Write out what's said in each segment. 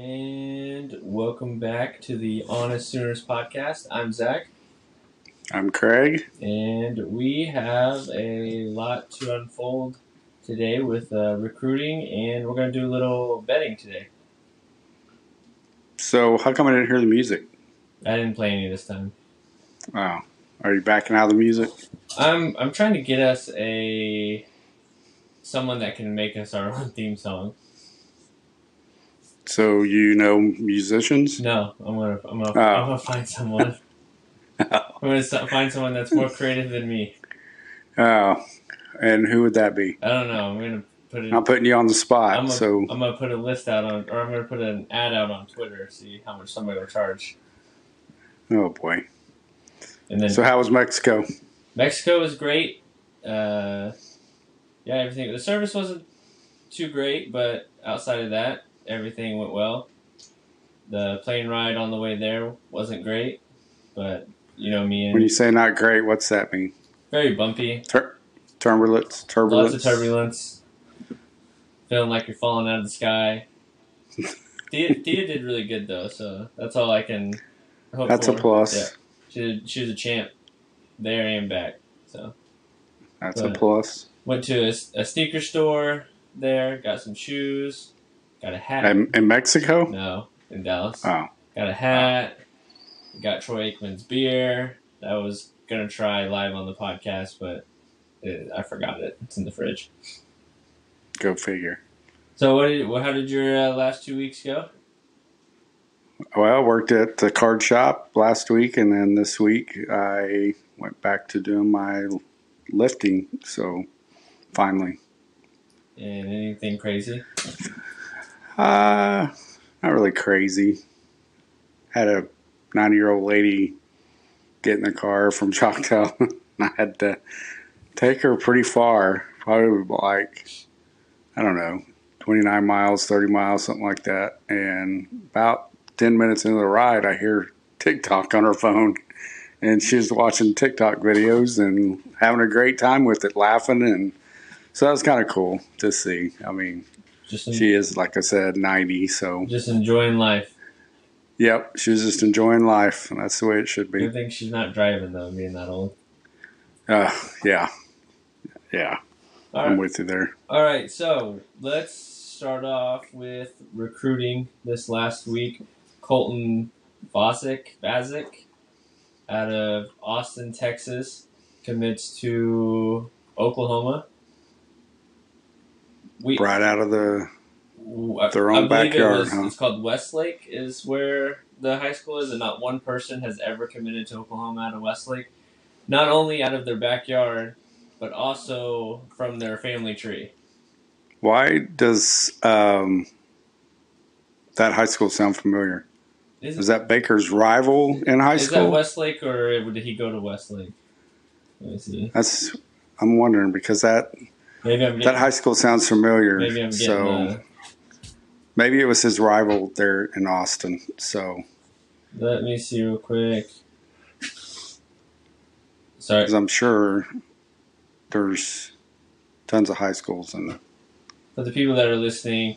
And welcome back to the Honest Sooners podcast. I'm Zach, I'm Craig. and we have a lot to unfold today with uh, recruiting, and we're going to do a little betting today. So, how come I didn't hear the music? I didn't play any this time. Wow. are you backing out of the music? I'm I'm trying to get us a someone that can make us our own theme song. So you know musicians? No, I'm gonna I'm gonna, Oh. I'm gonna find someone. I'm gonna find someone that's more creative than me. Oh, and who would that be? I don't know. I'm gonna put it. I'm putting you on the spot. I'm gonna, so, I'm gonna put a list out on, or I'm gonna put an ad out on Twitter, see how much somebody will charge, oh boy. and then So, how was Mexico? Mexico was great. Uh, yeah, everything. The service wasn't too great, but outside of that, everything went well. The plane ride on the way there wasn't great, but you know me When you say not great, what's that mean? very bumpy. Tur- turbulence, turbulence. Lots of turbulence. Feeling like you're falling out of the sky. Thea, Thea did really good though, so that's all I can hope That's for. a plus. Yeah. She she was a champ there and back. So That's a plus. went to a, a sneaker store there, got some shoes, got a hat. And in Mexico? no, in Dallas. Oh, Got a hat. Got Troy Aikman's beer. That I was gonna try live on the podcast, but it, I forgot it. It's in the fridge. go figure. So what did how did your uh, last two weeks go? Well, I worked at the card shop last week, and then this week I went back to doing my lifting. So, finally. And anything crazy? Uh, not really crazy. Had a 90 year old lady get in the car from Choctaw. and I had to take her pretty far, probably like, I don't know, 29 miles, 30 miles, something like that. And about 10 minutes into the ride, I hear TikTok on her phone. And she's watching TikTok videos and having a great time with it, laughing. And so that was kind of cool to see. I mean, Just en- she is, like I said, 90. So, just enjoying life. yep, she's just enjoying life. And that's the way it should be. Good thing she's not driving though, being that old. Uh, yeah. Yeah, All I'm right. with you there. All right, so let's start off with recruiting this last week. Colton Bosick, Bazik, out of Austin, Texas, commits to Oklahoma. We, Right out of the. Their own believe it backyard, was- huh? It's called Westlake, is where the high school is, and not one person has ever committed to Oklahoma out of Westlake. Not only out of their backyard, but also from their family tree. Why does um, that high school sound familiar? Is, Is that Baker's rival in high school? is that? Westlake, or did he go to Westlake? Let me see. That's. I'm wondering because that Maybe I'm that high school sounds familiar. maybe I'm getting. so uh, maybe it was his rival there in Austin. So let me see real quick. Sorry, because I'm sure there's tons of high schools in there. For the people that are listening,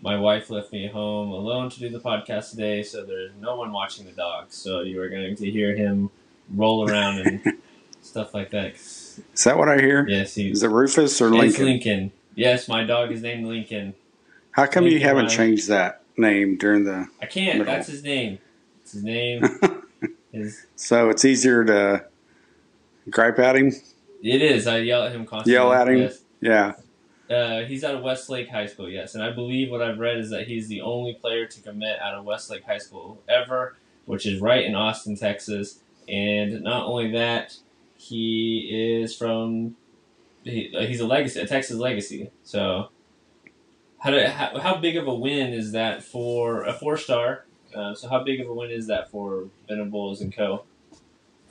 my wife left me home alone to do the podcast today, so there's no one watching the dog. So you are going to hear him roll around and stuff like that. Is that what I hear? Yes, he's Is it Rufus or Lincoln? Lincoln. Yes, my dog is named Lincoln. How come you haven't Ryan. changed that name during the? I can't. Middle. That's his name. It's his name. his So it's easier to gripe at him. it is. I yell at him constantly. Yell at him? Yes. Yeah. Uh, he's out of Westlake High School, yes, and I believe what I've read is that he's the only player to commit out of Westlake High School ever, which is right in Austin, Texas. And not only that, he is from he, he's a legacy, a Texas legacy. So, how, do, how how big of a win is that for a four star? Uh, so, how big of a win is that for Venables and Co?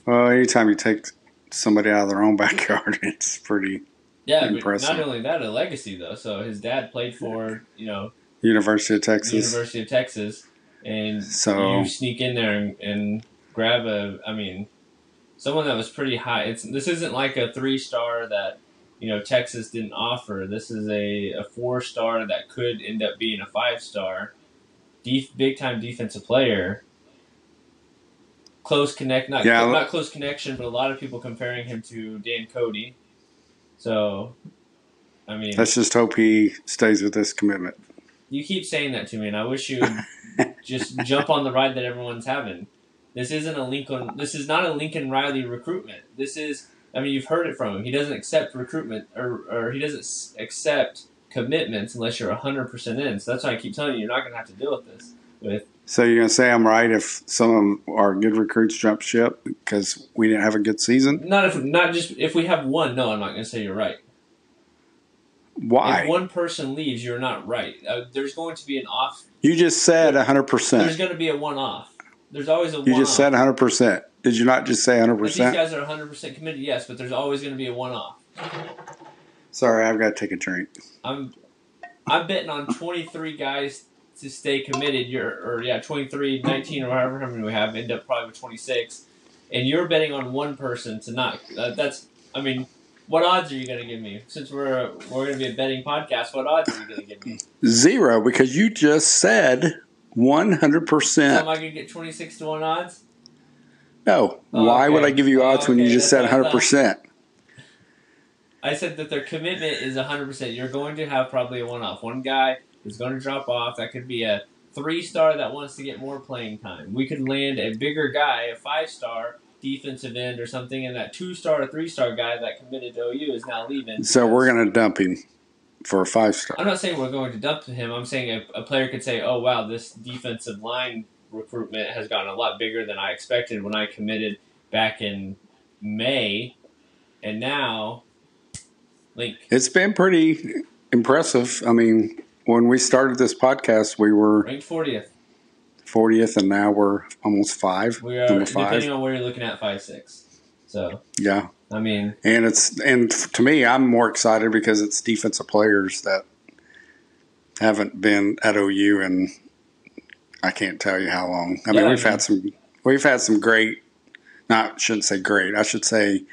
Well, anytime you take somebody out of their own backyard, it's pretty Yeah, Impressive. not only that, a legacy though. So his dad played for you know University of Texas. University of Texas, and So- you sneak in there and, and grab a. I mean, someone that was pretty high. It's this isn't like a three star that you know Texas didn't offer. This is a, a four star that could end up being a five star, def- big time defensive player. Close connect, not Yeah. not close connection, but a lot of people comparing him to Dan Cody. So, I mean, Let's just hope he stays with this commitment. you keep saying that to me, and I wish you just jump on the ride that everyone's having. This isn't a Lincoln. This is not a Lincoln Riley recruitment. This is. I mean, you've heard it from him. He doesn't accept recruitment, or or he doesn't accept commitments unless you're hundred percent in. So that's why I keep telling you, you're not going to have to deal with this. With So you're gonna say I'm right if some of them are good recruits jump ship because we didn't have a good season? not if not just if we have one. No, I'm not going to say you're right. Why? If one person leaves, you're not right. Uh, there's going to be an off. You just said 100. percent There's going to be a one off. There's always a one. You just said 100. percent Did you not just say 100? If these guys are 100% committed, yes, but there's always going to be a one off. Sorry, I've got to take a drink. I'm I'm betting on 23 guys to stay committed. You're or yeah, 23, 19 or however many we have end up probably with 26, and you're betting on one person to not. Uh, that's I mean, what odds are you going to give me? Since we're we're going to be a betting podcast, what odds are you going to give me? Zero because you just said 100. Am I going to get 26 to one odds? No. Oh, Why would. I give you odds when you just said that's what I 100? percent I said that their commitment is 100%. You're going to have probably a one off. One guy is going to drop off. That could be a three star that wants to get more playing time. We could land a bigger guy, a five star defensive end or something, and that two star or three star guy that committed to OU is now leaving. So we're gonna dump him for a five star. I'm not saying we're going to dump him. I'm saying a, a player could say, oh, wow, this defensive line recruitment has gotten a lot bigger than I expected when I committed back in May. And now, like, It's been pretty impressive. I mean, when we started this podcast, we were ranked 40th. 40th, and now we're almost five. We are, five. depending on where you're looking at, 5 6. So, Yeah, I mean, and it's and to me, I'm more excited because it's defensive players that haven't been at OU, and I can't tell you how long. I mean, Yeah, we've I had some we've had some great. Not shouldn't say great. I should say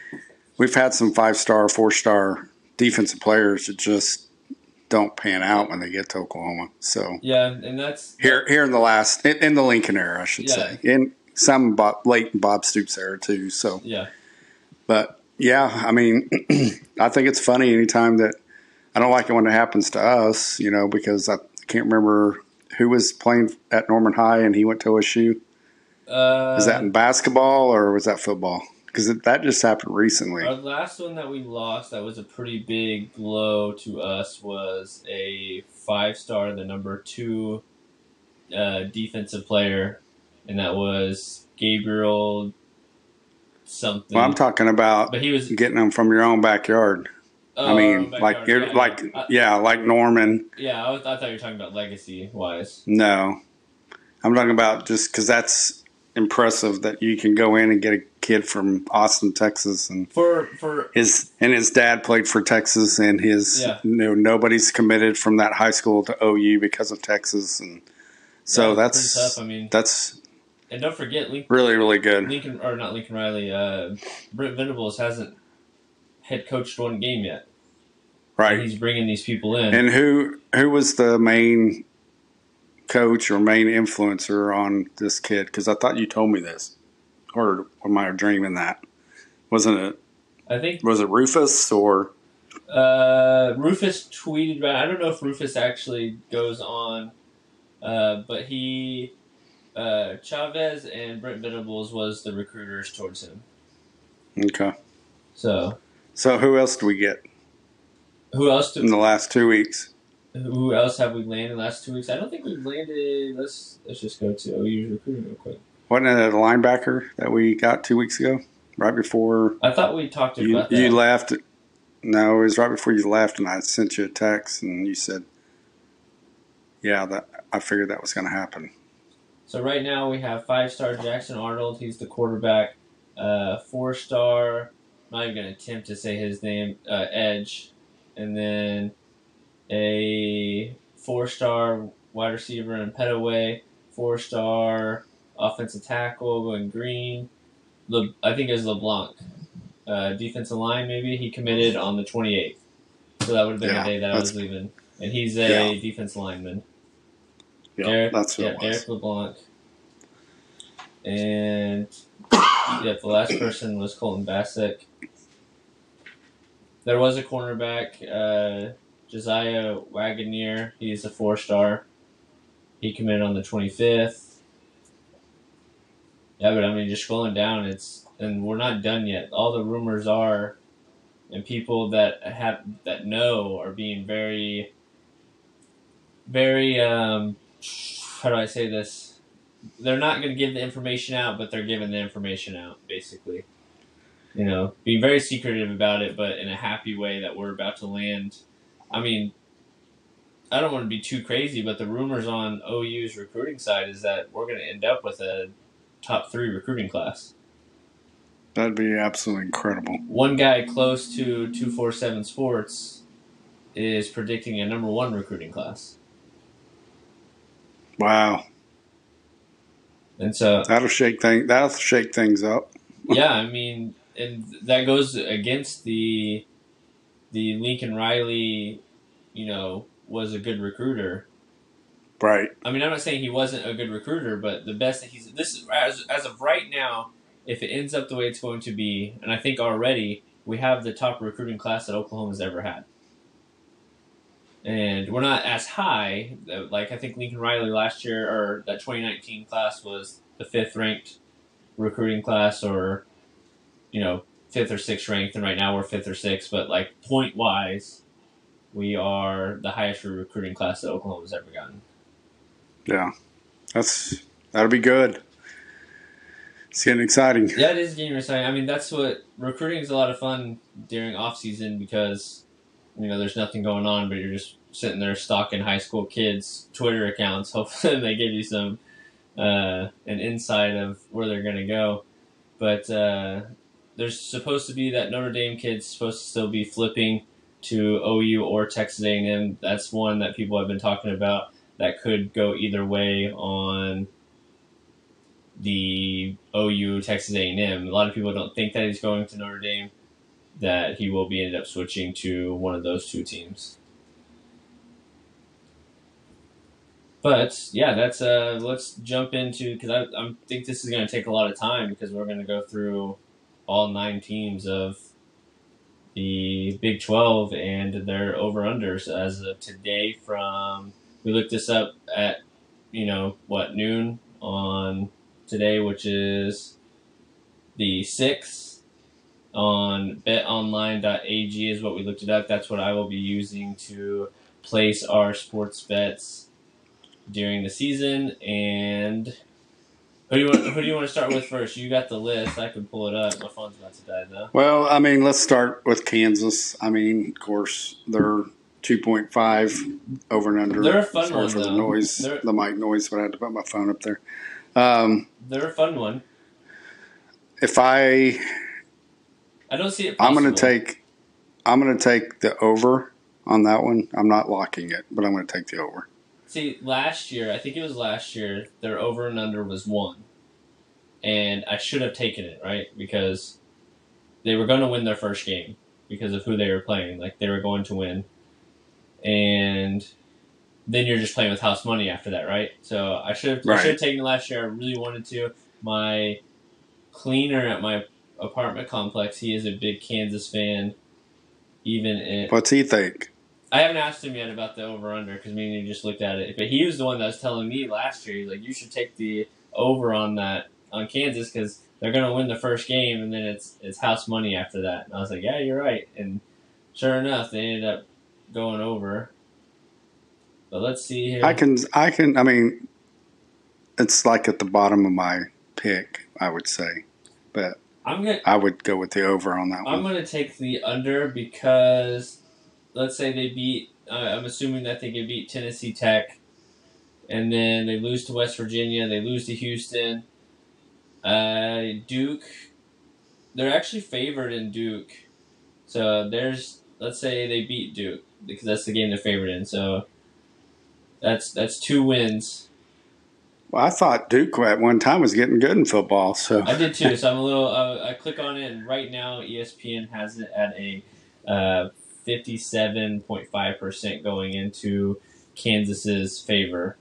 we've had some five star, four star defensive players that just don't pan out when they get to Oklahoma. So yeah, and that's. here here in the last in, in the Lincoln era, I should Yeah. say, in some Bob, late Bob Stoops era too. So, Yeah. but yeah, I mean, I think it's funny anytime that I don't like it when it happens to us, you know, because I can't remember who was playing at Norman High and he went to OSU. Uh, Was that in basketball or was that football? Because that just happened recently. Our last one that we lost that was a pretty big blow to us was a five star, the number two uh, defensive player, and that was Gabriel something. Well, I'm talking about but he was. getting them from your own backyard. oh, I mean, like you're yeah, like yeah. Uh, yeah, like Norman. yeah, I, was, I thought you were talking about legacy wise. No, I'm talking about just because that's impressive that you can go in and get a kid from Austin, Texas, and For for his and his dad played for Texas, and his Yeah. you know, nobody's committed from that high school to OU because of Texas, and so yeah, that's tough. I mean, that's and don't forget Lincoln. really really good. Lincoln or not Lincoln Riley. Uh, Brent Venables hasn't head coached one game yet. And Right. he's bringing these people in. And who who was the main coach or main influencer on this kid? Because I thought you told me this, or, or am I dreaming that? Wasn't it? I think Was it Rufus or? uh, Rufus tweeted about. I don't know if Rufus actually goes on, uh, but he uh, Chavez and Brent Venables was the recruiters towards him. Okay. So So who else do we get who else? in the last two weeks? who else have we landed in the last two weeks? I don't think we've landed. Let's let's just go to OU's recruiting real quick. Wasn't it a linebacker that we got two weeks ago, right before I thought we talked you, about that. you left? No, it was right before you left, and I sent you a text, and you said, "Yeah, that I figured that was going to happen." So right now we have five star Jackson Arnold. He's the quarterback. Uh, four star. Not even gonna attempt to say his name. Uh, Edge, and then a four star wide receiver in Pettaway. Four star offensive tackle Cayden Green. Le, I think it's LeBlanc. Uh, defensive line maybe he committed on the twenty eighth. So that would have been Yeah, the day that I was leaving, and he's a Yeah. defense lineman. Yeah, Derek, that's who yeah, it was. Derrick LeBlanc. And yeah, the last person was Colton Bassick. There was a cornerback, uh, Jasiah Wagoner. He's a four star. He committed on the twenty fifth. Yeah, but I mean, just scrolling down, it's and we're not done yet. All the rumors are, and people that have that know are being very, very um, how do I say this? They're not going to give the information out, but they're giving the information out, basically. You know, being very secretive about it, but in a happy way that we're about to land. I mean, I don't want to be too crazy, but the rumors on OU's recruiting side is that we're going to end up with a top three recruiting class. That'd be absolutely incredible. One guy close to 247 Sports is predicting a number one recruiting class. Wow, And so that'll shake thing. That'll shake things up. yeah, I mean, and that goes against the the Lincoln Riley, you know, was a good recruiter. Right. I mean, I'm not saying he wasn't a good recruiter, but the best that he's this is as as of right now, if it ends up the way it's going to be, and I think already we have the top recruiting class that Oklahoma's ever had. And we're not as high. Like I think Lincoln Riley last year, or that 2019 class was the fifth ranked recruiting class, or you know fifth or sixth ranked, and right now we're fifth or sixth. But like point wise, we are the highest recruiting class that Oklahoma's ever gotten. Yeah. That's that'll be good. It's getting exciting. Yeah, it is getting exciting. I mean, that's what recruiting is a lot of fun during off season because you know there's nothing going on, but you're just sitting there stalking high school kids' Twitter accounts. Hopefully, they give you some uh, an insight of where they're going to go. But uh, there's supposed to be that Notre Dame kid's supposed to still be flipping to OU or Texas A&M. That's one that people have been talking about that could go either way on the OU Texas A&M. A lot of people don't think that he's going to Notre Dame. That he will be ended up switching to one of those two teams. But yeah, that's uh. Let's jump into because I I think this is going to take a lot of time because we're going to go through all nine teams of the Big Twelve and their over unders as of today. From we looked this up at you know what noon on today, which is the sixth on betonline.ag is what we looked it up. That's what I will be using to place our sports bets during the season. And who do you want, who do you want to start with first? You got the list. I can pull it up. My phone's about to die though. Well, I mean, let's start with Kansas. I mean, of course, they're 2.5 over and under. They're a fun one, for the noise, They're- the mic noise, but I had to put my phone up there. Um, They're a fun one. if I, I don't see it. I'm going to take, I'm going to take the over on that one. I'm not locking it, but I'm going to take the over. See, last year, I think it was last year, their over and under was one. And I should have taken it, right? Because they were going to win their first game because of who they were playing. Like, they were going to win. And then you're just playing with house money after that, right? So I should have, I should have taken it last year. I really wanted to. My cleaner at my apartment complex, he is a big Kansas fan. Even in, What's he think? I haven't asked him yet about the over under because me and you just looked at it. But he was the one that was telling me last year. Like, you should take the over on that on Kansas because they're gonna win the first game and then it's it's house money after that. And I was like, yeah, you're right. And sure enough, they ended up going over. But let's see here. I can, I can, I mean, it's like at the bottom of my pick, I would say, but I'm gonna I would go with the over on that I'm one. gonna take the under because let's say they beat. Uh, I'm assuming that they can beat Tennessee Tech, and then they lose to West Virginia. They lose to Houston. Uh, Duke. They're actually favored in Duke, so there's let's say they beat Duke because that's the game they're favored in. So that's that's two wins. Well, I thought Duke at one time was getting good in football, so I did too. So I'm a little. Uh, I click on it, and right now ESPN has it at a uh, 57.5 percent going into Kansas's favor.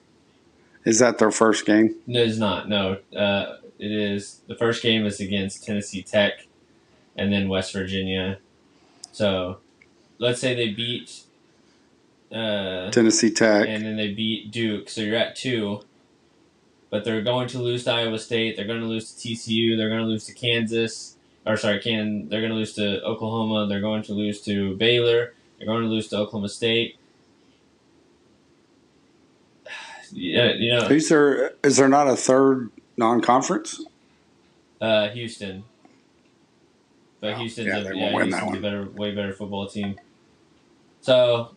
Is that their first game? No, it's not. No, uh, it is. The first game is against Tennessee Tech, and then West Virginia. So, let's say they beat, uh, Tennessee Tech. and then they beat Duke. So you're at two. But they're going to lose to Iowa State. They're going to lose to TCU. They're going to lose to Kansas. Or sorry, Can. They're going to lose to Oklahoma. They're going to lose to Baylor. They're going to lose to Oklahoma State. Yeah, you know, Who's there? Is there not a third non-conference? Uh, Houston. But Oh, Houston's, yeah, a, yeah, won't win that Houston's a better, way better football team. So,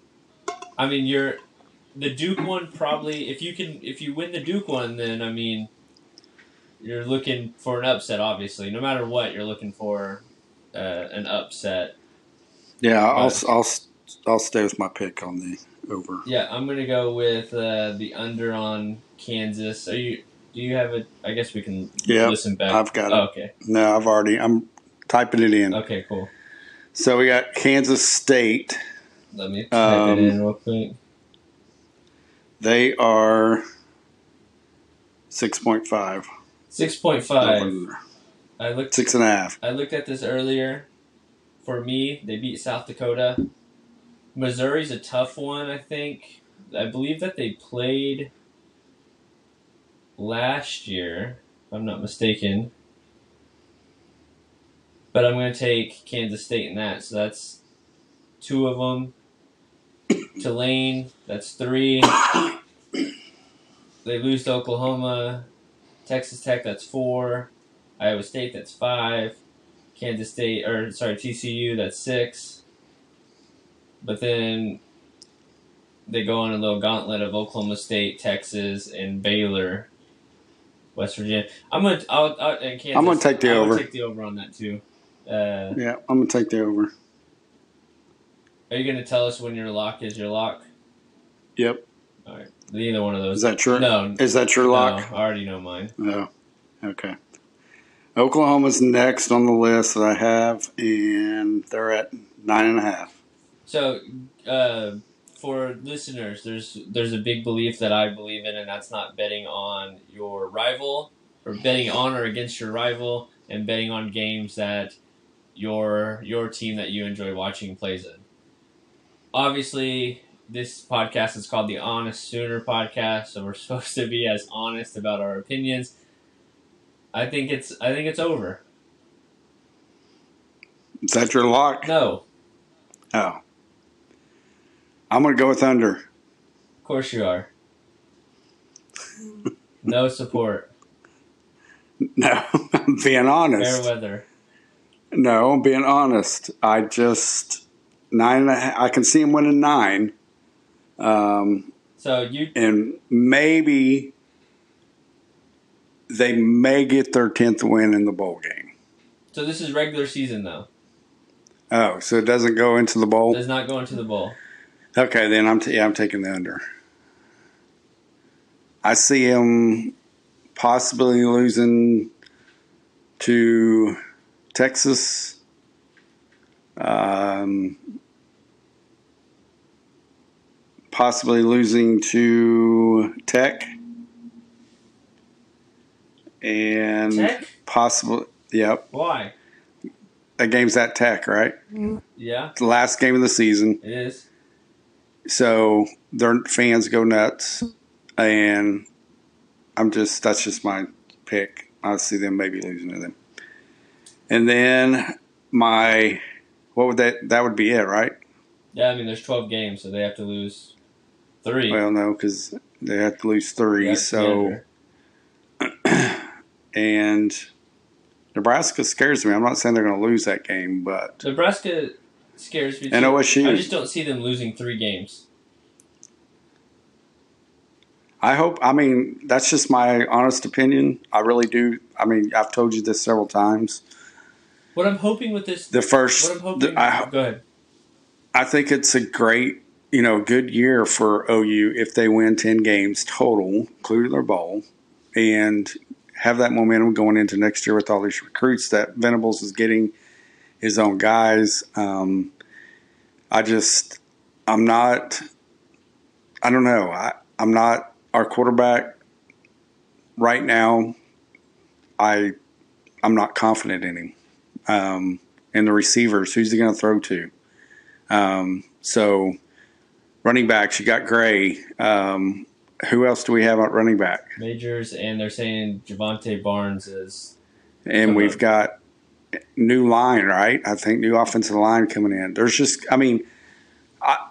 I mean, you're the Duke one probably. If you can, if you win the Duke one, then I mean, you're looking for an upset. Obviously, no matter what, you're looking for uh, an upset. Yeah, I'll, But- I'll I'll stay with my pick on the over. Yeah, I'm gonna go with uh, the under on Kansas. Are you? Do you have it? I guess we can Yeah, listen back. I've got it. Oh, okay. No, I've already. I'm typing it in. Okay. Cool. So we got Kansas State. Let me type Um, it in real quick. They are six point five. Six point five. I looked. Six and a half. I looked at this earlier. For me, they beat South Dakota. Missouri's a tough one. I think. I believe that they played last year, if I'm not mistaken. But I'm going to take Kansas State in that. So that's two of them. Tulane, that's three. They lose to Oklahoma. Texas Tech, that's four. Iowa State, that's five. Kansas State, or sorry, TCU, that's six. But then they go on a little gauntlet of Oklahoma State, Texas, and Baylor, West Virginia. I'm gonna, I'll, I'll, and Kansas, I'm gonna take the I would over. Take the over on that too. Uh, Yeah, I'm gonna take the over. are you gonna tell us when your lock is your lock? Yep. All right, neither one of those. Is that true? No, Is that your lock? No, I already know mine. No. Okay. Oklahoma's next on the list that I have, and they're at nine and a half. So, uh, for listeners, there's there's a big belief that I believe in, and that's not betting on your rival or betting on or against your rival, and betting on games that your your team that you enjoy watching plays in. Obviously, this podcast is called the Honest Sooner Podcast, so we're supposed to be as honest about our opinions. I think it's I think it's over. Is that your lock? No, Oh. I'm gonna go with under. of course you are. No support. No, I'm being honest. Fair weather. No, I'm being honest. I just nine and a half. I can see him winning nine, um, So you and maybe they may get their tenth win in the bowl game. so this is regular season though. Oh, so it doesn't go into the bowl. Does not go into the bowl. Okay, then I'm t- yeah, I'm taking the under. I see him possibly losing to Texas. Um, possibly losing to Tech. And Tech? possibly, yep, Why? that game's at Tech, right? Yeah, The last game of the season. it is. so their fans go nuts and i'm just that's just my pick i see them maybe losing to them and then my what would that that would be it right Yeah, I mean there's 12 games, so they have to lose three. well no because they have to lose three so and nebraska scares me i'm not saying they're going to lose that game but Nebraska scares me. Too. And OSU. I just don't see them losing three games. i hope i mean that's just my honest opinion i really do i mean i've told you this several times What I'm hoping with this, the first what I'm hoping. the- I, go ahead. I think it's a great, you know, good year for OU if they win 10 games total, including their bowl, and have that momentum going into next year with all these recruits that Venables is getting his own guys. Um, I just, I'm not, I don't know. I, I'm not, our quarterback right now, I I'm not confident in him. Um, and the receivers, who's he going to throw to? Um, so running backs, you got Gray. Um, who else do we have at running back? Majors, and they're saying Jovantae Barnes is. And we've on. got new line, right? I think new offensive line coming in. There's just, I mean, I,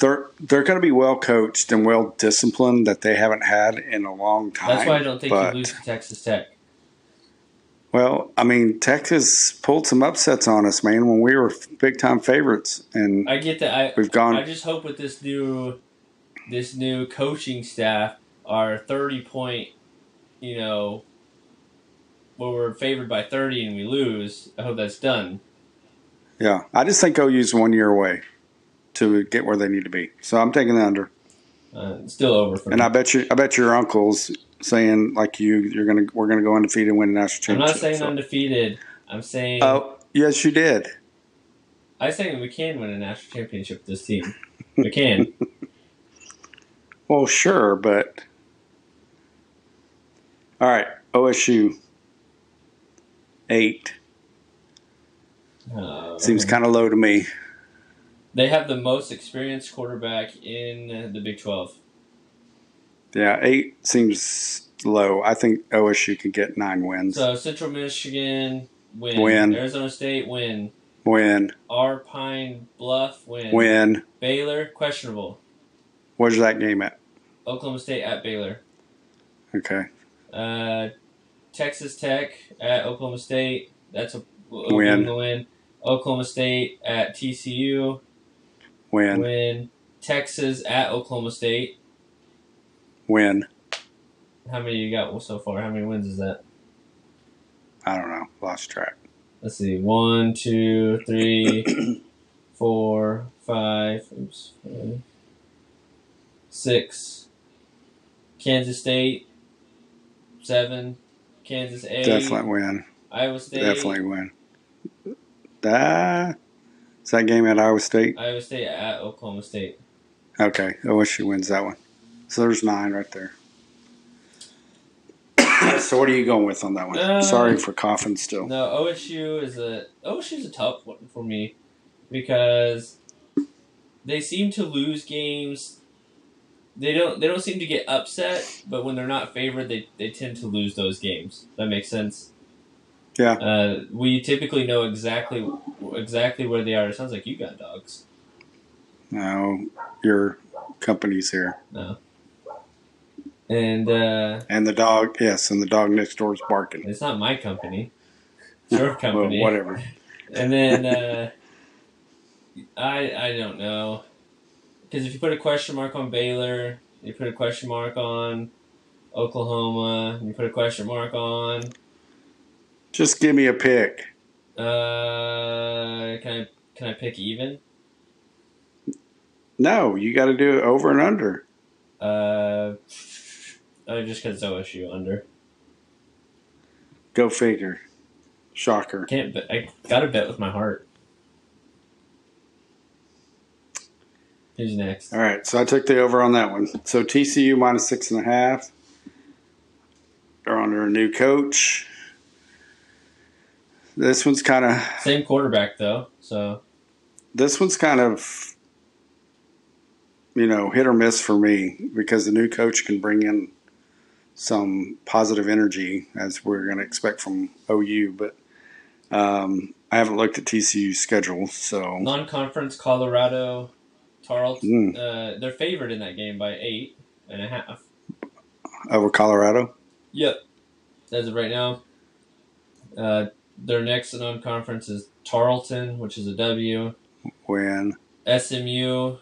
they're they're going to be well coached and well disciplined that they haven't had in a long time. That's why I don't think but, you lose to Texas Tech. Well, I mean, Texas pulled some upsets on us, man, when we were big time favorites, and I get that. I we've gone. I just hope with this new, this new coaching staff, our thirty point, you know, where we're favored by thirty and we lose. I hope that's done. Yeah, I just think OU's one year away to get where they need to be. So I'm taking the under, Uh, still over for and me. I bet you, I bet your uncle's saying like you, you're gonna, we're gonna go undefeated and win the national championship. I'm not championship. saying so. undefeated. I'm saying Oh, yes, you did. I'm saying we can win a national championship with this team. We can. Well, sure, but all right, OSU eight Uh, seems kind of low to me. They have the most experienced quarterback in the Big 12. Yeah, eight seems low. I think OSU can get nine wins. So Central Michigan win. Win. Arizona State win. Win, R Pine Bluff win. win. Baylor questionable. Where's that game at? Oklahoma State at Baylor. Okay, Uh, Texas Tech at Oklahoma State. That's a Win. The win. Oklahoma State at TCU. win, Win. Texas at Oklahoma State. Win. How many you got so far? How many wins is that? I don't know. Lost track. Let's see. One, two, three, four, five, oops, five, six. Kansas State, seven. Kansas eight. Definitely win. Iowa State. Definitely win. That is that game at Iowa State. Iowa State at Oklahoma State. Okay, I wish she wins that one. So there's nine right there. so what are you going with on that one? Uh, Sorry for coughing still. No, OSU is a OSU is a tough one for me because they seem to lose games. They don't. They don't seem to get upset, but when they're not favored, they, they tend to lose those games. That makes sense. Yeah. Uh, we typically know exactly exactly where they are. It sounds like you got dogs. No, your company's here. And uh, And the dog, yes, and the dog next door is barking. it's not my company. It's your company. Well, whatever. And then uh, I I don't know because if you put a question mark on Baylor, you put a question mark on Oklahoma, you put a question mark on. Just give me a pick. Uh, can I can I pick even? No, you got to do it over and under. Uh, oh, just because OSU under. Go figure. Shocker. Can't bet. I gotta bet with my heart. Who's next? All right, so I took the over on that one. So TCU minus six and a half. They're under a new coach. This one's kind of Same quarterback though, so this one's kind of you know hit or miss for me because the new coach can bring in some positive energy as we're going to expect from OU, but um, I haven't looked at TCU's schedule, so non-conference Colorado, Tarleton. Mm. Uh, they're favored in that game by eight and a half. over Colorado. Yep. As of right now, uh, their next non-conference is Tarleton, which is a W. When SMU.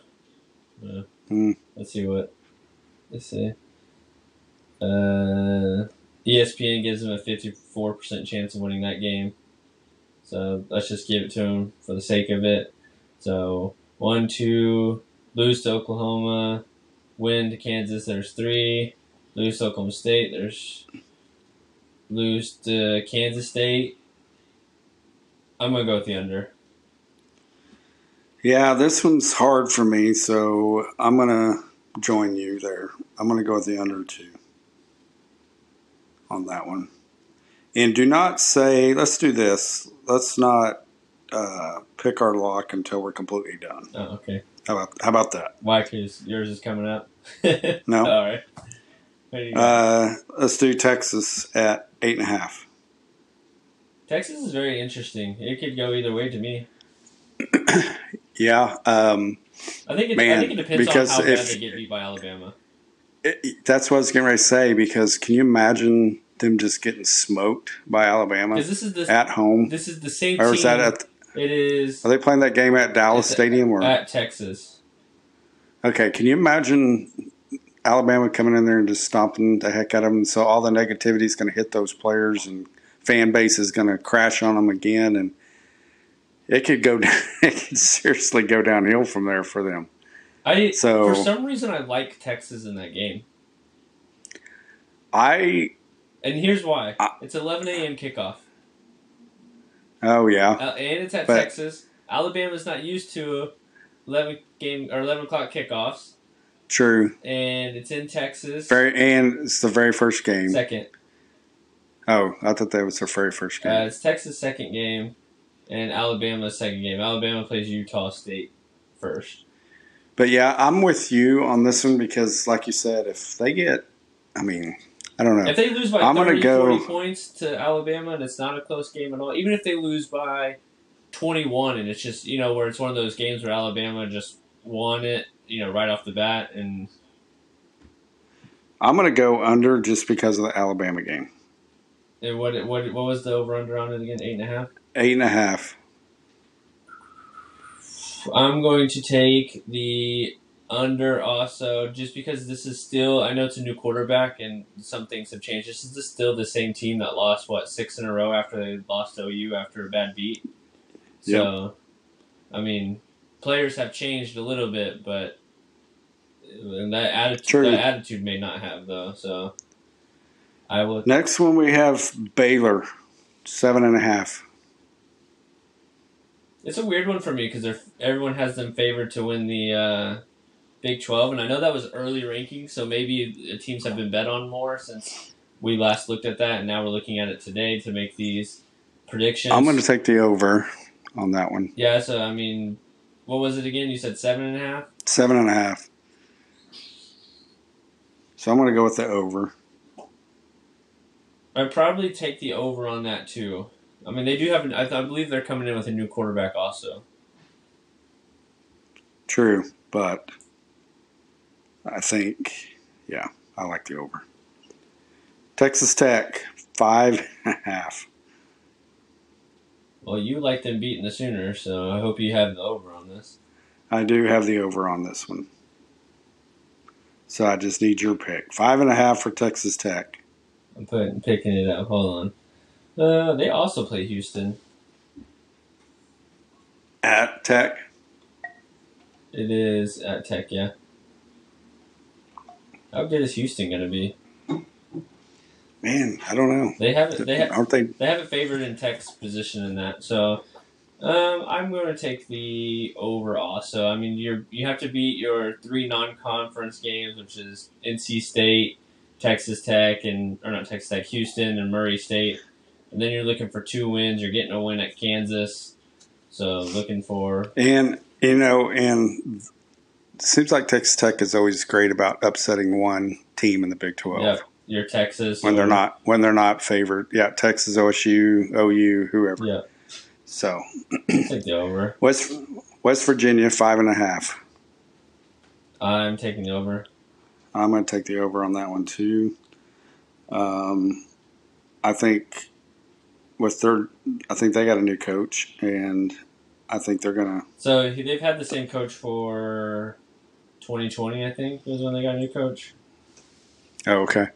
Uh, Hmm. Let's see what. Let's see. Uh, ESPN gives them a fifty-four percent chance of winning that game. So let's just give it to them for the sake of it. So one, two, lose to Oklahoma, win to Kansas. There's three. Lose to Oklahoma State. There's lose to Kansas State. I'm gonna go with the under. Yeah, this one's hard for me, so I'm gonna join you there. I'm gonna go with the under two. On that one. And do not say, let's do this. Let's not uh, pick our lock until we're completely done. Oh, okay. How about, how about that? Why? Because yours is coming up. No. All right. What do you got? Uh, let's do Texas at eight and a half. Texas is very interesting. It could go either way to me. Yeah, um, I think it, I Man, think it depends because on how if- bad they get beat by Alabama. it, that's what I was getting ready to say. Because can you imagine them just getting smoked by Alabama this is the at home? this is the same Or team. is that at? it is Are they playing that game at Dallas Stadium? Or at Texas. okay, can you imagine Alabama coming in there and just stomping the heck out of them? So all the negativity is going to hit those players, and fan base is going to crash on them again, and it could go. It could seriously go downhill from there for them. I So- for some reason I like Texas in that game, I and here's why. I- it's 11 a.m. kickoff, oh yeah, uh, and it's at But- Texas. Alabama's not used to 11 game or 11 o'clock kickoffs, true. and it's in Texas. Very and it's the very first game. Second, Oh, I thought that was their very first game. uh, it's Texas' second game, and Alabama's second game. Alabama plays Utah State first. But yeah, I'm with you on this one because, like you said, if they get, I mean, I don't know. If they lose by I'm gonna 30, go- 40 points to Alabama and it's not a close game at all, even if they lose by 21 and it's just, you know, where it's one of those games where Alabama just won it, you know, right off the bat and I'm going to go under just because of the Alabama game. and what what what was the over under on it again? Eight and a half. Eight and a half. I'm going to take the under also just because this is still I know it's a new quarterback and some things have changed. This is still the same team that lost what six in a row after they lost OU after a bad beat. So, I mean, players have changed a little bit, but and that attitude True. that attitude may not have though. So, I will. Next one we have Baylor, seven and a half. It's a weird one for me because everyone has them favored to win the uh, Big Twelve, and I know that was early rankings, so maybe teams have been bet on more since we last looked at that, and now we're looking at it today to make these predictions. I'm going to take the over on that one. yeah. So I mean, what was it again? You said seven and a half. Seven and a half. So I'm going to go with the over. I'd probably take the over on that too. I mean, they do have. An, I, th- I believe they're coming in with a new quarterback also. True, but I think, yeah, I like the over. Texas Tech, five and a half. Well, you like them beating the Sooners, so I hope you have the over on this. I do have the over on this one. So I just need your pick. Five and a half for Texas Tech. I'm putting picking it up. Hold on. Uh, they also play Houston. At Tech. It is at Tech, yeah. How good is Houston going to be? Man, I don't know. They have it. They have. Aren't they? They have it favored in Tech's position in that. So, um, I'm going to take the over also. I mean, you're you have to beat your three non-conference games, which is NC State, Texas Tech, and or not Texas Tech, Houston, and Murray State. And then you're looking for two wins. You're getting a win at Kansas. So looking for And, you know, and seems like Texas Tech is always great about upsetting one team in the Big 12. yeah, your Texas When they're not when they're not favored. Yeah, Texas, OSU, OU, whoever. Yeah, So take the over. West West Virginia five and a half. I'm taking the over. I'm going to take the over on that one too. Um, I think with their, I think they got a new coach, and I think they're going to. So they've had the same coach for 2020, I think, was when they got a new coach. Oh, okay.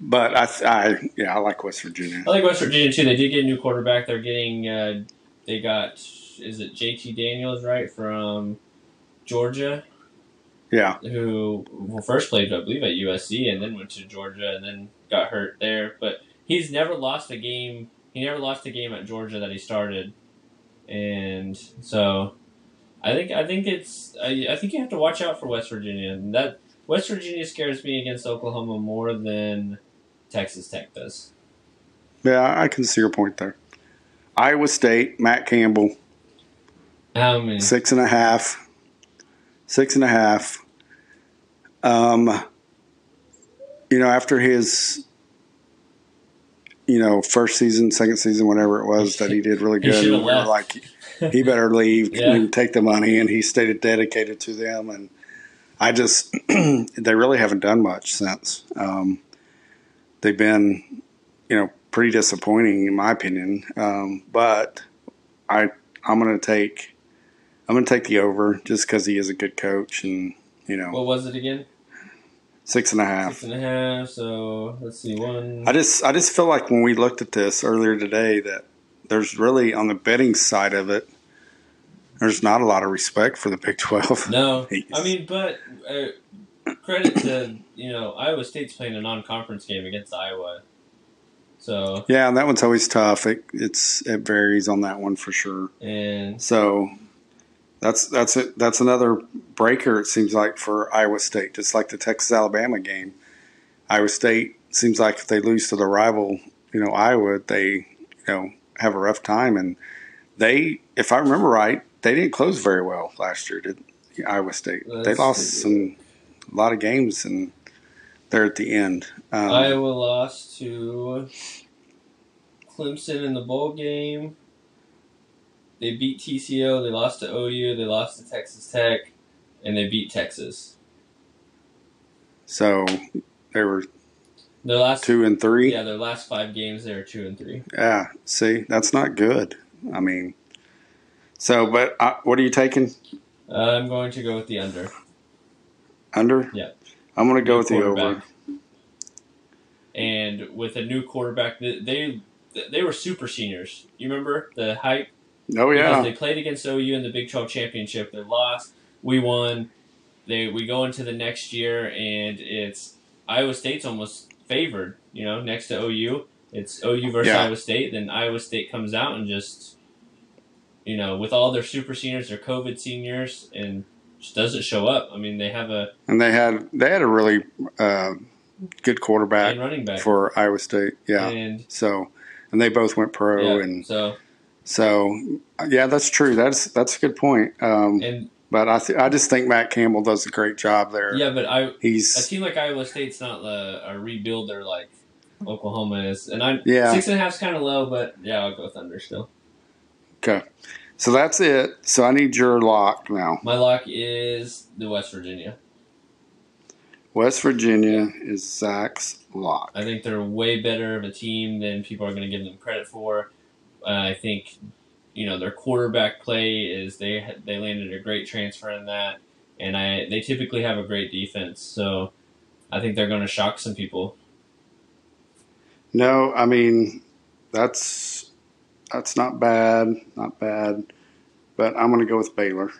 But I, I, yeah, I like West Virginia. I like West Virginia too. They did get a new quarterback. They're getting, uh, they got, is it JT Daniels, right, from Georgia, Yeah, who well, first played, I believe, at USC and then went to Georgia and then got hurt there. But he's never lost a game. He never lost a game at Georgia that he started. And so I think I think it's I, I think you have to watch out for West Virginia. And that West Virginia scares me against Oklahoma more than Texas Tech does. Yeah, I can see your point there. Iowa State, Matt Campbell, How many? six and a half. Six and a half. Um, you know, after his, you know, first season, second season, whatever it was, that he did really good. we were like, he better leave Yeah. and take the money, and he stayed dedicated to them. And I just, they really haven't done much since. Um, they've been, you know, pretty disappointing in my opinion. Um, but I, I'm going to take, I'm going to take the over just because he is a good coach, and you know, What was it again? six and a half. Six and a half. So let's see. One. I just, I just feel like when we looked at this earlier today that there's really on the betting side of it, there's not a lot of respect for the Big Twelve. No, I mean, but uh, credit to you know Iowa State's playing a non-conference game against Iowa, so Yeah, and that one's always tough. It, it's it varies on that one for sure. and So that's that's it. That's another breaker. It seems like for Iowa State, just like the Texas Alabama game. Iowa State seems like if they lose to the rival, you know Iowa, they you know have a rough time. And they, if I remember right, they didn't close very well last year. Did Iowa State? they lost some a lot of games and they're at the end. Um, Iowa lost to Clemson in the bowl game. They beat TCU. They lost to OU. They lost to Texas Tech, and they beat Texas. so they were Their last two and three. yeah, their last five games they were two and three. Yeah, see, that's not good. I mean, so, but uh, what are you taking Uh, I'm going to go with the under. under? Yeah. I'm going to go with the over. And with a new quarterback, they they, were super seniors. You remember the hype? Oh Because yeah, they played against OU in the Big 12 championship. They lost. We won. They we go into the next year and it's Iowa State's almost favored. You know, next to OU, it's OU versus Yeah. Iowa State. Then Iowa State comes out and just, you know, with all their super seniors, their COVID seniors, and just doesn't show up. I mean, they have a and they had they had a really uh, good quarterback and running back. for Iowa State. Yeah, And so and they both went pro, yeah, and so so yeah, that's true. That's that's a good point. Um, and but I th- I just think Matt Campbell does a great job there. yeah, but I He's team like Iowa State's not a, a rebuilder like Oklahoma is, and I Yeah. six and a half's kind of low, but yeah, I'll go Thunder still. okay. So that's it. So I need your lock now. My lock is the West Virginia. West Virginia is Zach's lock. I think they're way better of a team than people are going to give them credit for. Uh, I think you know their quarterback play is they they landed a great transfer in that, and I they typically have a great defense, so I think they're going to shock some people. No, I mean that's that's not bad, not bad. But I'm going to go with Baylor.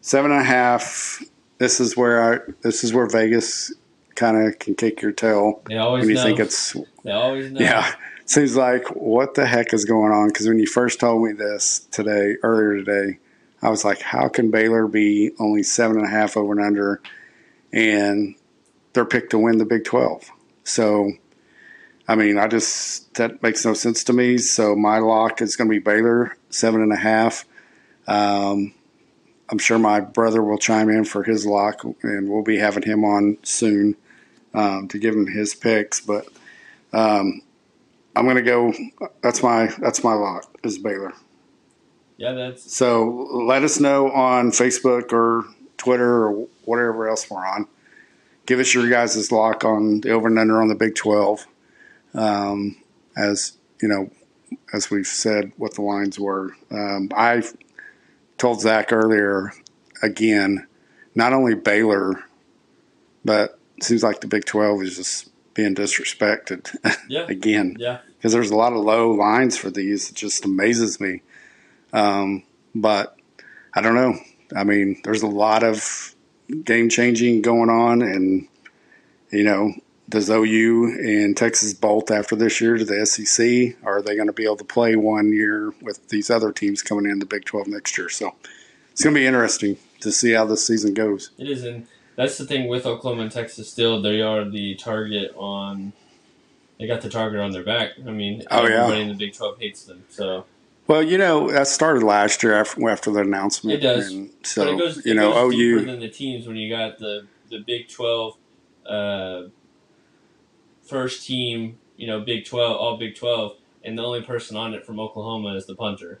Seven and a half. This is where I. This is where Vegas kind of can kick your tail They always when you know. think it's. they always know. Yeah, seems like what the heck is going on? Because when you first told me this today, earlier today, I was like, how can Baylor be only seven and a half over and under, and they're picked to win the Big Twelve? So, I mean, I just that makes no sense to me. So my lock is going to be Baylor seven and a half. Um, I'm sure my brother will chime in for his lock, and we'll be having him on soon um, to give him his picks. But um, I'm going to go. That's my that's my lock is Baylor. yeah, that's So let us know on Facebook or Twitter or whatever else we're on. Give us your guys' lock on the over and under on the Big 12. Um, as you know, as we've said, what the lines were. Um, I told Zach earlier again, not only Baylor, but it seems like the Big 12 is just being disrespected yeah, again yeah. because there's a lot of low lines for these. It just amazes me. Um, but I don't know. I mean, there's a lot of game changing going on, and you know, does OU and Texas bolt after this year to the SEC? Or are they going to be able to play one year with these other teams coming in the Big 12 next year? So it's going to be interesting to see how this season goes. It is, and that's the thing with Oklahoma and Texas. Still, they are the target on they got the target on their back. I mean, Oh, yeah. everybody in the Big Twelve hates them. So, Well, you know, that started last year after, after the announcement. It does. And but so, it goes, you it know, goes deeper OU. than the teams when you got the the Big Twelve uh, first team. You know, Big Twelve, all Big Twelve, and the only person on it from Oklahoma is the punter.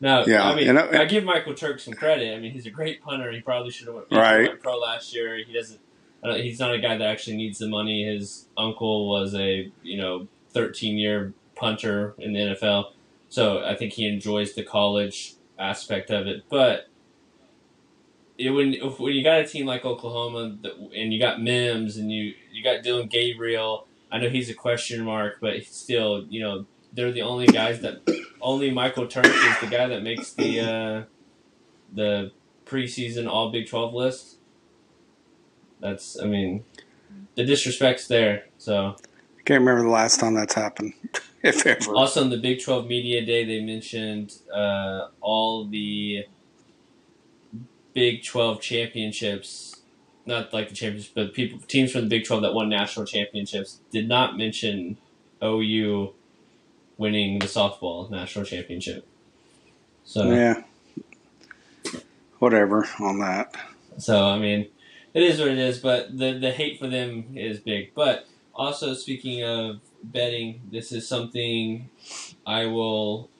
Now, Yeah, I mean, I- I give Michael Turk some credit. I mean, he's a great punter. He probably should have went, Right. went pro last year. He doesn't. I don't- He's not a guy that actually needs the money. His uncle was a you know 13 year punter in the NFL, so I think he enjoys the college aspect of it. But it, when if, when you got a team like Oklahoma that, and you got Mims and you you got Dillon Gabriel, I know he's a question mark, but he's still you know they're the only guys that only Michael Turk is the guy that makes the uh, the preseason All Big Twelve list. That's I mean the disrespect's there. So I Can't remember the last time that's happened, if ever. also on the Big Twelve Media Day, they mentioned uh, all the Big Twelve championships. Not like the championships, but people teams from the Big Twelve that won national championships did not mention OU winning the softball national championship. So Yeah. Whatever on that. So I mean, it is what it is. But the the hate for them is big. But also speaking of betting, this is something I will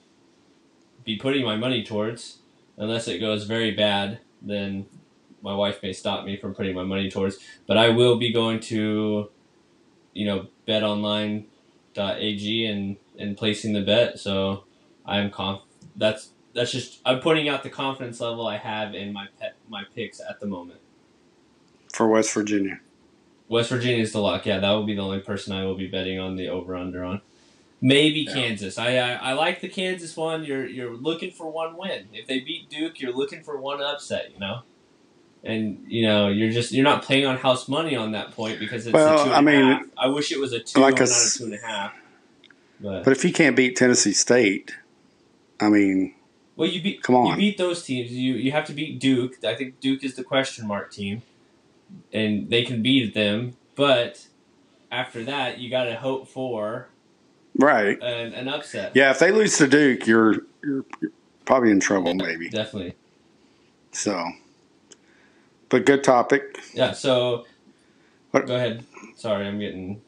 be putting my money towards, unless it goes very bad. Then my wife may stop me from putting my money towards. But I will be going to, you know, betonline.ag and and placing the bet. So I'm conf. That's that's just I'm putting out the confidence level I have in my pet my picks at the moment. For West Virginia. West Virginia is the lock. Yeah, that will be the only person I will be betting on the over under on. Maybe Yeah. Kansas. I, I I like the Kansas one. You're you're looking for one win. If they beat Duke, you're looking for one upset. You know, and you know you're just you're not playing on house money on that point because it's Well, a two I and a mean, half. I wish it was a two, like not a s- a two and a half. But, But if you can't beat Tennessee State, I mean, well, you beat come on, You beat those teams. You you have to beat Duke. I think Duke is the question mark team, and they can beat them. But after that, you got to hope for Right. an, an upset. Yeah, if they lose to Duke, you're you're, you're probably in trouble, maybe. Definitely. So, but good topic. Yeah. So, What- go ahead. Sorry, I'm getting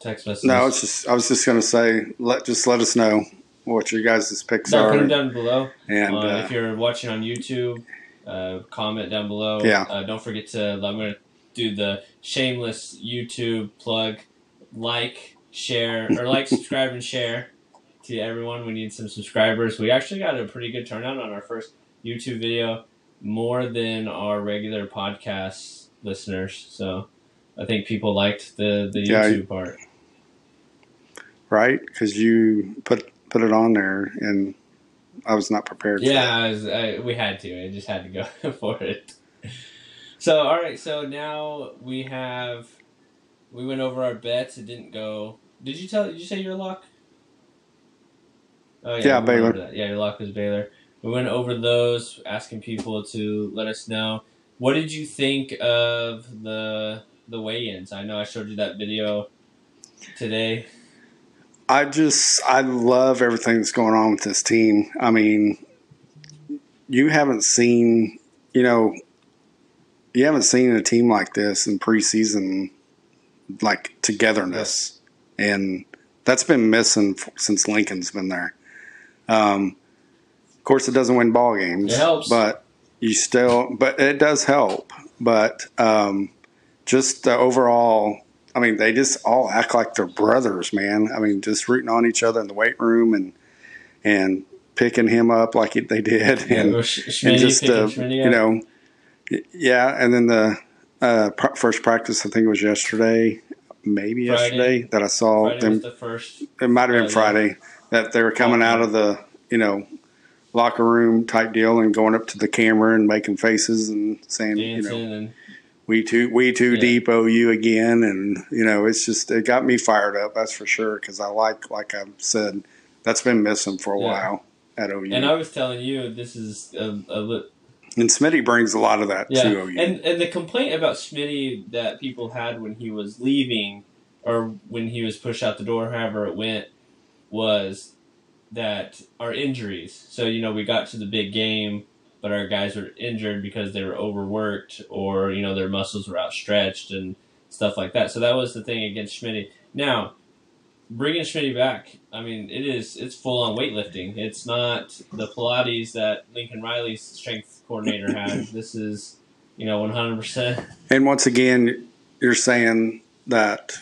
text messages. No, it's just I was just gonna say let just let us know what your guys' picks No, are, put them down below. and uh, uh, if you're watching on YouTube, uh, comment down below. Yeah. Uh, don't forget to. I'm going to do the shameless YouTube plug. Like, share, or like, subscribe, and share to everyone. We need some subscribers. We actually got a pretty good turnout on our first YouTube video, more than our regular podcast listeners. So I think people liked the the Yeah, YouTube part. Right because you put put it on there, and I was not prepared. Yeah, I was, I, we had to. I just had to go for it. So, all right. So now we have. We went over our bets. It didn't go. Did you tell? Did you say your lock? Oh Yeah, went Baylor. Yeah, your lock was Baylor. We went over those, asking people to let us know. What did you think of the the weigh-ins? I know I showed you that video today. I just I love everything that's going on with this team. I mean, you haven't seen, you know, you haven't seen a team like this in preseason, like togetherness, and that's been missing since Lincoln's been there. Um, of course, it doesn't win ball games, It helps. but you still, but it does help. But um, just the overall I mean, they just all act like they're brothers, man. I mean, just rooting on each other in the weight room and and picking him up like they did, and, Yeah, and just uh, you know, yeah. And then the uh, pr- first practice, I think it was yesterday, maybe Friday. yesterday that I saw Friday them. was the first. It might have been Friday. That they were coming out of the you know locker room type deal and going up to the camera and making faces and saying you know and we too we too Yeah. deep OU again and you know it's just it got me fired up that's for sure because I like like I said that's been missing for a Yeah. while at OU and I was telling you this is a, a li- and Smitty brings a lot of that yeah to OU and and the complaint about Smitty that people had when he was leaving or when he was pushed out the door, however it went, was that our injuries. So you know, we got to the big game, but our guys were injured because they were overworked, or you know, their muscles were outstretched and stuff like that. So that was the thing against Schmidt. Now, bringing Schmidt back, I mean, it is it's full on weightlifting. It's not the Pilates that Lincoln Riley's strength coordinator had. This is, you know, one hundred percent. And once again, you're saying that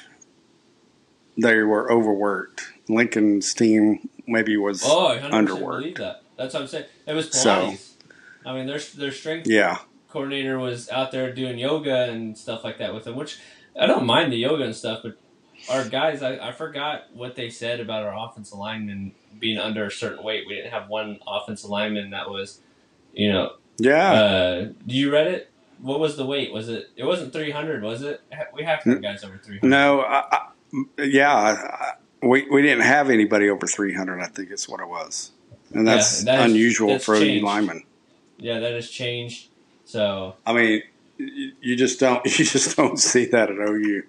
they were overworked. Lincoln's team maybe was Oh, I 100% underworked. believe that. That's what I'm saying. It was So- Pilates. I mean, their their strength yeah. coordinator was out there doing yoga and stuff like that with them, which I don't mind the yoga and stuff, but our guys, I, I forgot what they said about our offensive linemen being under a certain weight. We didn't have one offensive lineman that was, you know, Yeah. uh, do you read it? What was the weight? Was it? It wasn't three hundred, was it? We have guys over three hundred. no, I, I, yeah. I, we, we didn't have anybody over 300, I think is what it was. And that's Yeah, that is- unusual that's for a lineman. Yeah, that has changed. So I mean, you you just don't you just don't see that at OU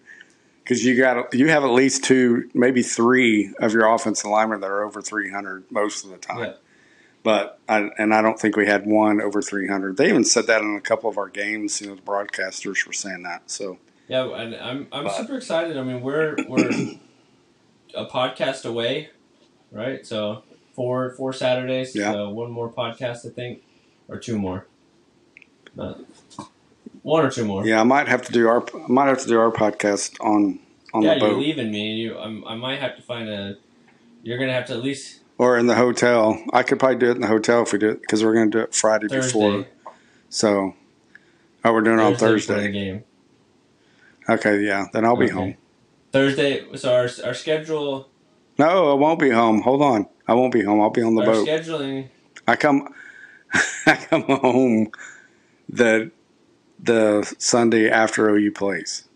because you got you have at least two, maybe three of your offensive linemen that are over three hundred most of the time. Yeah. But I, and I don't think we had one over three hundred. They even said that in a couple of our games. You know, the broadcasters were saying that. So Yeah, and I'm I'm But- super excited. I mean, we're we're a podcast away, right? So four four Saturdays. Yeah. So one more podcast, I think, or two more. One or two more. yeah, I might have to do our I might have to do our podcast on on Yeah, the boat. Yeah, you're leaving me. You, I'm, I might have to find a. You're gonna have to at least or in the hotel. I could probably do it in the hotel if we do it because we're going to do it Friday Thursday. before. So, oh, we're doing it on Thursday. game. Okay, yeah, then I'll be home. Thursday. So our our schedule. No, I won't be home. Hold on, I won't be home. I'll be on the our boat. scheduling. I come, I come home the the Sunday after OU plays.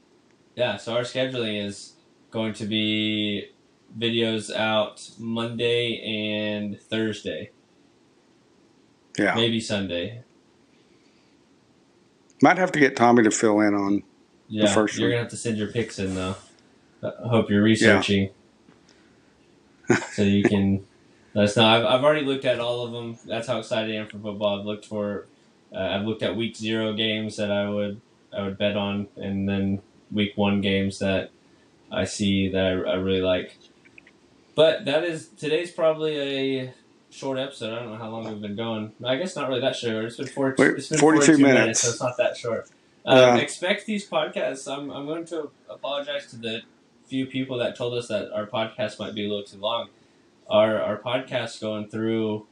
Yeah, so our scheduling is going to be videos out Monday and Thursday, Yeah, maybe Sunday. might have to get Tommy to fill in on. Yeah, first you're one. gonna have to send your picks in though. I hope you're researching, so you can us know. I've, I've already looked at all of them. That's how excited I am for football. I've looked for, uh, I've looked at week zero games that I would I would bet on, and then week one games that I see that I, I really like. But that is today's probably a short episode. I don't know how long we've been going. I guess not really that short. It's been, 40, Wait, it's been 42 42, minutes. minutes. so it's not that short. Um, Yeah. Expect these podcasts. I'm, I'm going to apologize to the few people that told us that our podcast might be a little too long. Our our podcast going through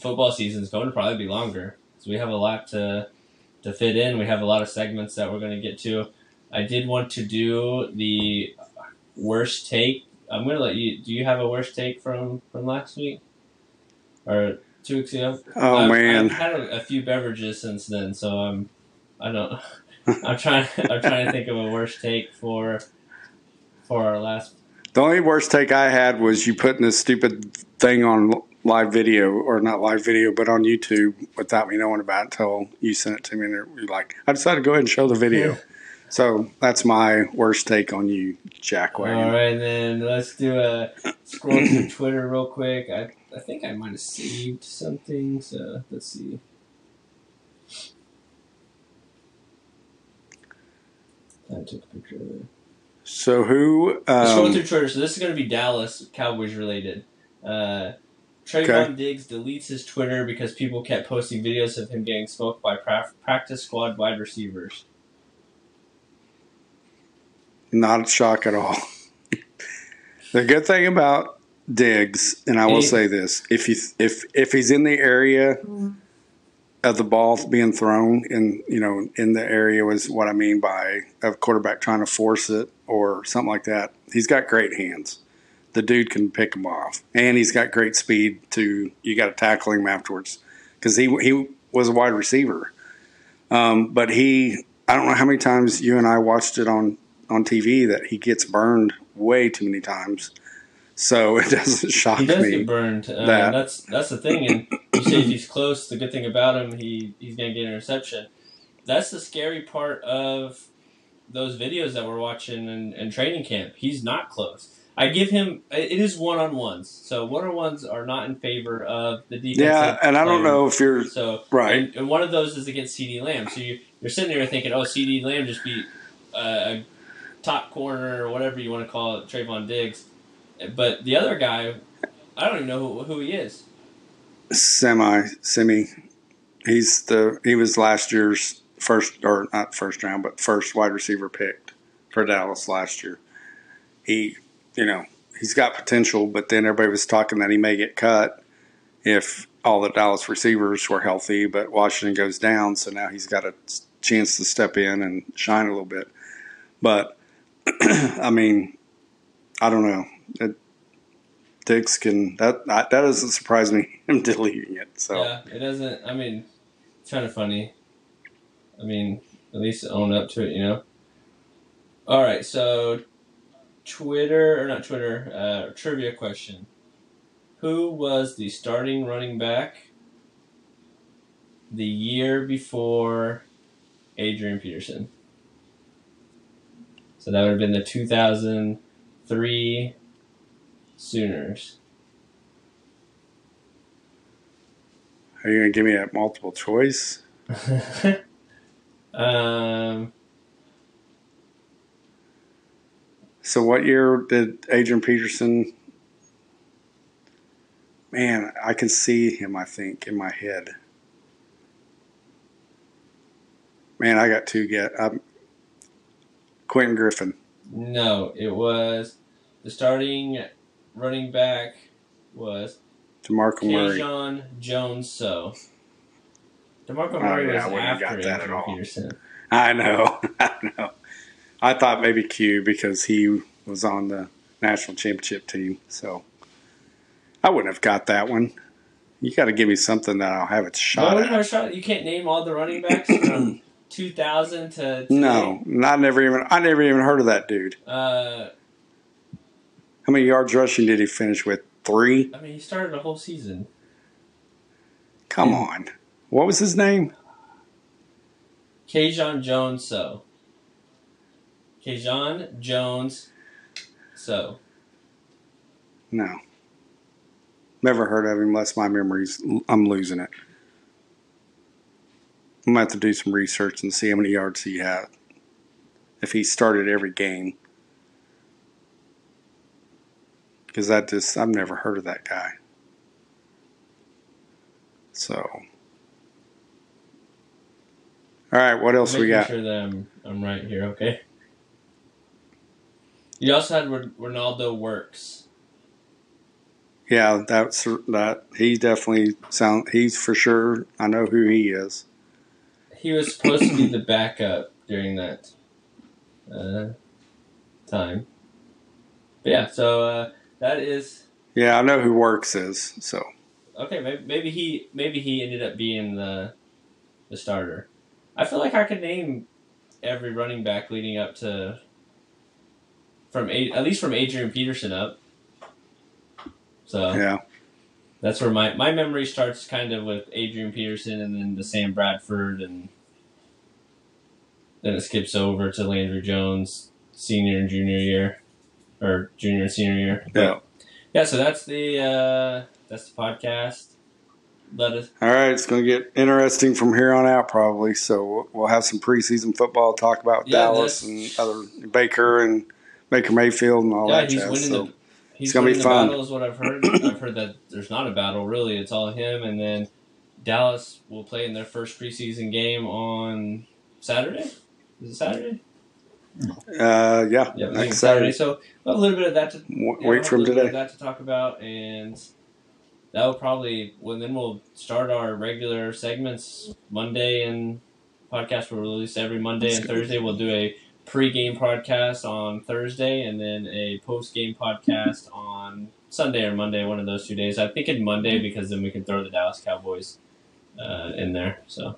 football season is going to probably be longer. So we have a lot to to fit in. We have a lot of segments that we're going to get to. I did want to do the worst take. I'm going to let you. Do you have a worst take from from last week or two weeks ago? Oh I've, man, I've had a, a few beverages since then, so I'm. I don't. I'm trying. I'm trying to think of a worst take for for our last. The only worst take I had was you putting this stupid thing on live video or not live video, but on YouTube without me knowing about it until you sent it to me. And you're like, I decided to go ahead and show the video. so that's my worst take on you, Jack All All right, then let's do a scroll through Twitter real quick. I I think I might have saved something. So let's see. I took a picture of it. So who? Let's scroll Um, through Twitter. So this is going to be Dallas Cowboys related. Uh, Trevon Okay. Diggs deletes his Twitter because people kept posting videos of him getting smoked by pra- practice squad wide receivers. not a shock at all. the good thing about Diggs, and I will He- say this: if he if if he's in the area of the ball being thrown, in you know in the area was what I mean by a quarterback trying to force it or something like that. He's got great hands. The dude can pick him off, and he's got great speed. To you got to tackle him afterwards because he he was a wide receiver. Um, but he, I don't know how many times you and I watched it on on TV that he gets burned way too many times. So it doesn't shock He does me. get burned. Uh, that- That's that's the thing. And you say if he's close, the good thing about him, he he's gonna get an interception. That's the scary part of those videos that we're watching in, in training camp, he's not close. I give him it is one on ones, so one on ones are not in favor of the defense. Yeah, and I don't know if you're So right. and, and one of those is against CeeDee Lamb. So you, you're sitting there thinking, oh, CeeDee Lamb just beat uh, a top corner or whatever you want to call it, Trevon Diggs. But the other guy, I don't even know who, who he is. Simi Simi. He's the he was last year's first or not first round, but first wide receiver picked for Dallas last year. He, you know, he's got potential, but then everybody was talking that he may get cut if all the Dallas receivers were healthy, but Washington goes down, so now he's got a chance to step in and shine a little bit. But I mean, I don't know. It, Diggs can that that doesn't surprise me him deleting it. So Yeah, it doesn't. I mean, it's kind of funny. I mean, at least own up to it, you know. All right, so Twitter or not Twitter? Uh, trivia question: Who was the starting running back the year before Adrian Peterson? So that would have been the two thousand three Sooners. are you gonna give me a multiple choice? um. So what year did Adrian Peterson? Man, I can see him. I think in my head. Man, I got two get. Um, Quentin Griffin. No, it was the starting running back was DeMarco Murray. Kejuan Jones. So Demarco Oh, Murray yeah, was after got that at all. Peterson. I know. I know. I thought maybe Q because he was on the national championship team. So I wouldn't have got that one. You got to give me something that I'll have it shot No, at. shot. You can't name all the running backs from 2000 to today. No, I never even I never even heard of that dude. Uh, How many yards rushing did he finish with? Three. I mean, he started a whole season. Come on. What was his name? Kejuan Jones. So Kejuan Jones. So No. Never heard of him unless my memory's I'm losing it. I'm gonna have to do some research and see how many yards he had. If he started every game. Because that just I've never heard of that guy. So all right, what else we got? sure that I'm, I'm right here. Okay. You also had Renaldo Works. Yeah, that's that. He definitely sound. He's for sure. I know who he is. He was supposed to be the backup during that uh, time. But yeah, so uh, that is Yeah, I know who Works is. So okay. Maybe, maybe he maybe he ended up being the the starter. I feel like I could name every running back leading up to from at least from Adrian Peterson up. So yeah, that's where my, my memory starts kind of with Adrian Peterson and then the Sam Bradford and then it skips over to Landry Jones senior and junior year or junior and senior year. yeah. Yeah, so that's the uh that's the podcast. Let us All right, it's going to get interesting from here on out, probably. So we'll- have some preseason football talk about Yeah, Dallas and other Baker and Baker Mayfield and all that. Yeah, that he's jazz. winning So the he's gonna be winning fun. the battle is what I've heard. I've heard that there's not a battle really, it's all him and then Dallas will play in their first preseason game on Saturday. Is it Saturday? uh, yeah, Yeah, next Saturday. Saturday. So we'll have a little bit of that to W- yeah, Wait we'll for him have a little bit today. that to talk about, and that will probably well then we'll start our regular segments Monday and podcast will release every Monday and Thursday. We'll do a pre-game podcast on Thursday, and then a post-game podcast on Sunday or Monday, one of those two days. I think in Monday because then we can throw the Dallas Cowboys uh, in there. So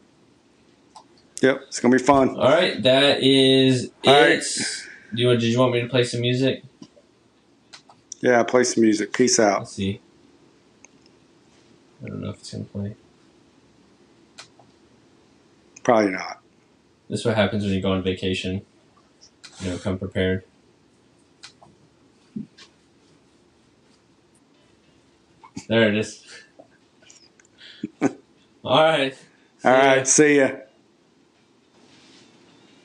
Yep, it's going to be fun. all right, that is All it. right. Do you, did you want me to play some music? Yeah, play some music. Peace out. Let's see. I don't know if it's going to play. Probably not. This is what happens when you go on vacation. You know, come prepared. There it is. All right. All right. See ya.